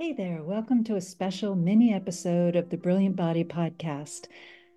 Hey there, welcome to a special mini episode of the Brilliant Body Podcast.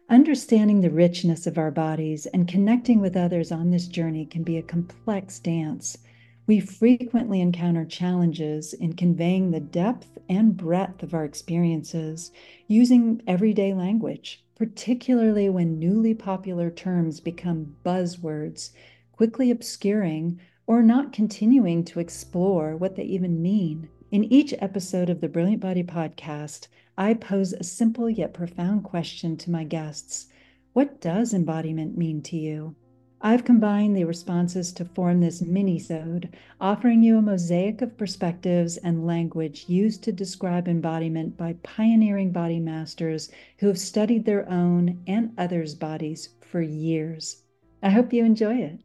Understanding the richness of our bodies and connecting with others on this journey can be a complex dance. We frequently encounter challenges in conveying the depth and breadth of our experiences using everyday language, particularly when newly popular terms become buzzwords, quickly obscuring or not continuing to explore what they even mean. In each episode of the Brilliant Body podcast, I pose a simple yet profound question to my guests What does embodiment mean to you? I've combined the responses to form this mini-sode, offering you a mosaic of perspectives and language used to describe embodiment by pioneering body masters who have studied their own and others' bodies for years. I hope you enjoy it.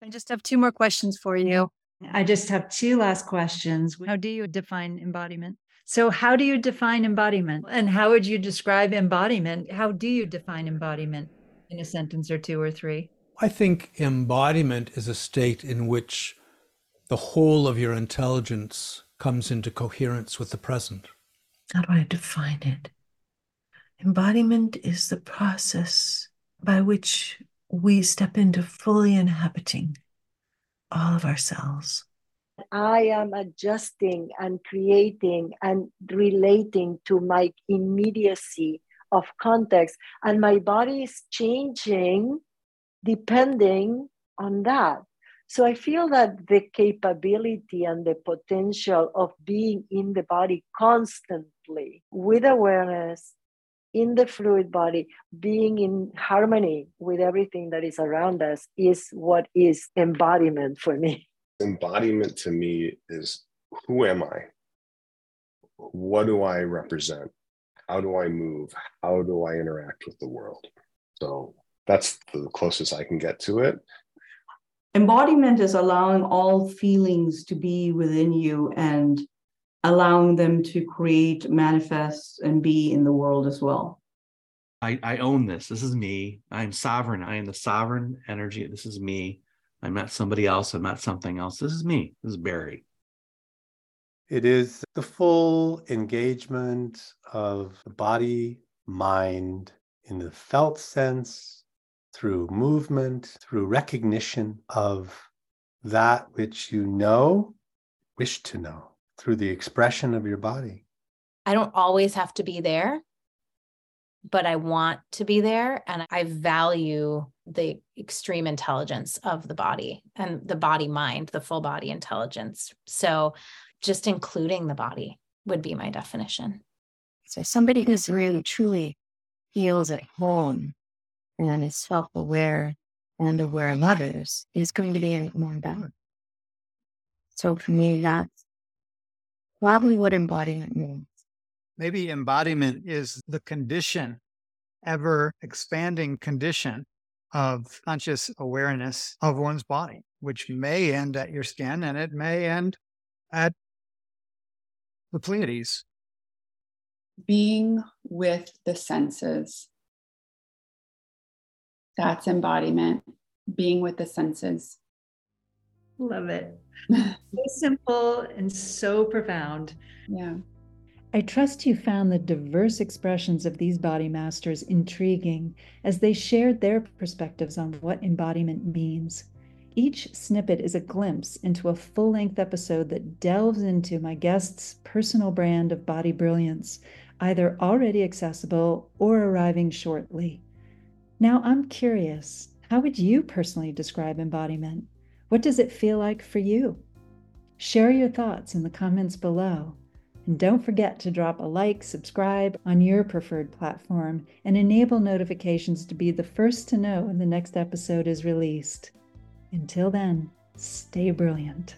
I just have two more questions for you. I just have two last questions. How do you define embodiment? So, how do you define embodiment? And how would you describe embodiment? How do you define embodiment in a sentence or two or three? I think embodiment is a state in which the whole of your intelligence comes into coherence with the present. How do I define it? Embodiment is the process by which we step into fully inhabiting all of ourselves. I am adjusting and creating and relating to my immediacy of context, and my body is changing depending on that. So I feel that the capability and the potential of being in the body constantly with awareness in the fluid body, being in harmony with everything that is around us is what is embodiment for me. Embodiment to me is who am I? What do I represent? How do I move? How do I interact with the world? So that's the closest I can get to it. Embodiment is allowing all feelings to be within you and allowing them to create, manifest, and be in the world as well. I, I own this. This is me. I'm sovereign. I am the sovereign energy. This is me. I'm not somebody else. I'm not something else. This is me. This is Barry. It is the full engagement of the body, mind in the felt sense, through movement, through recognition of that which you know, wish to know through the expression of your body. I don't always have to be there, but I want to be there. And I value the extreme intelligence of the body and the body mind, the full body intelligence. So just including the body would be my definition. So somebody who's really truly feels at home and is self aware and aware of others is going to be more balanced. So for me, that's probably what embodiment means. Maybe embodiment is the condition, ever expanding condition of conscious awareness of one's body, which may end at your skin and it may end at the Pleiades. Being with the senses. That's embodiment, being with the senses. Love it. so simple and so profound. Yeah. I trust you found the diverse expressions of these body masters intriguing as they shared their perspectives on what embodiment means. Each snippet is a glimpse into a full length episode that delves into my guest's personal brand of body brilliance, either already accessible or arriving shortly. Now, I'm curious how would you personally describe embodiment? What does it feel like for you? Share your thoughts in the comments below. And don't forget to drop a like, subscribe on your preferred platform, and enable notifications to be the first to know when the next episode is released. Until then, stay brilliant.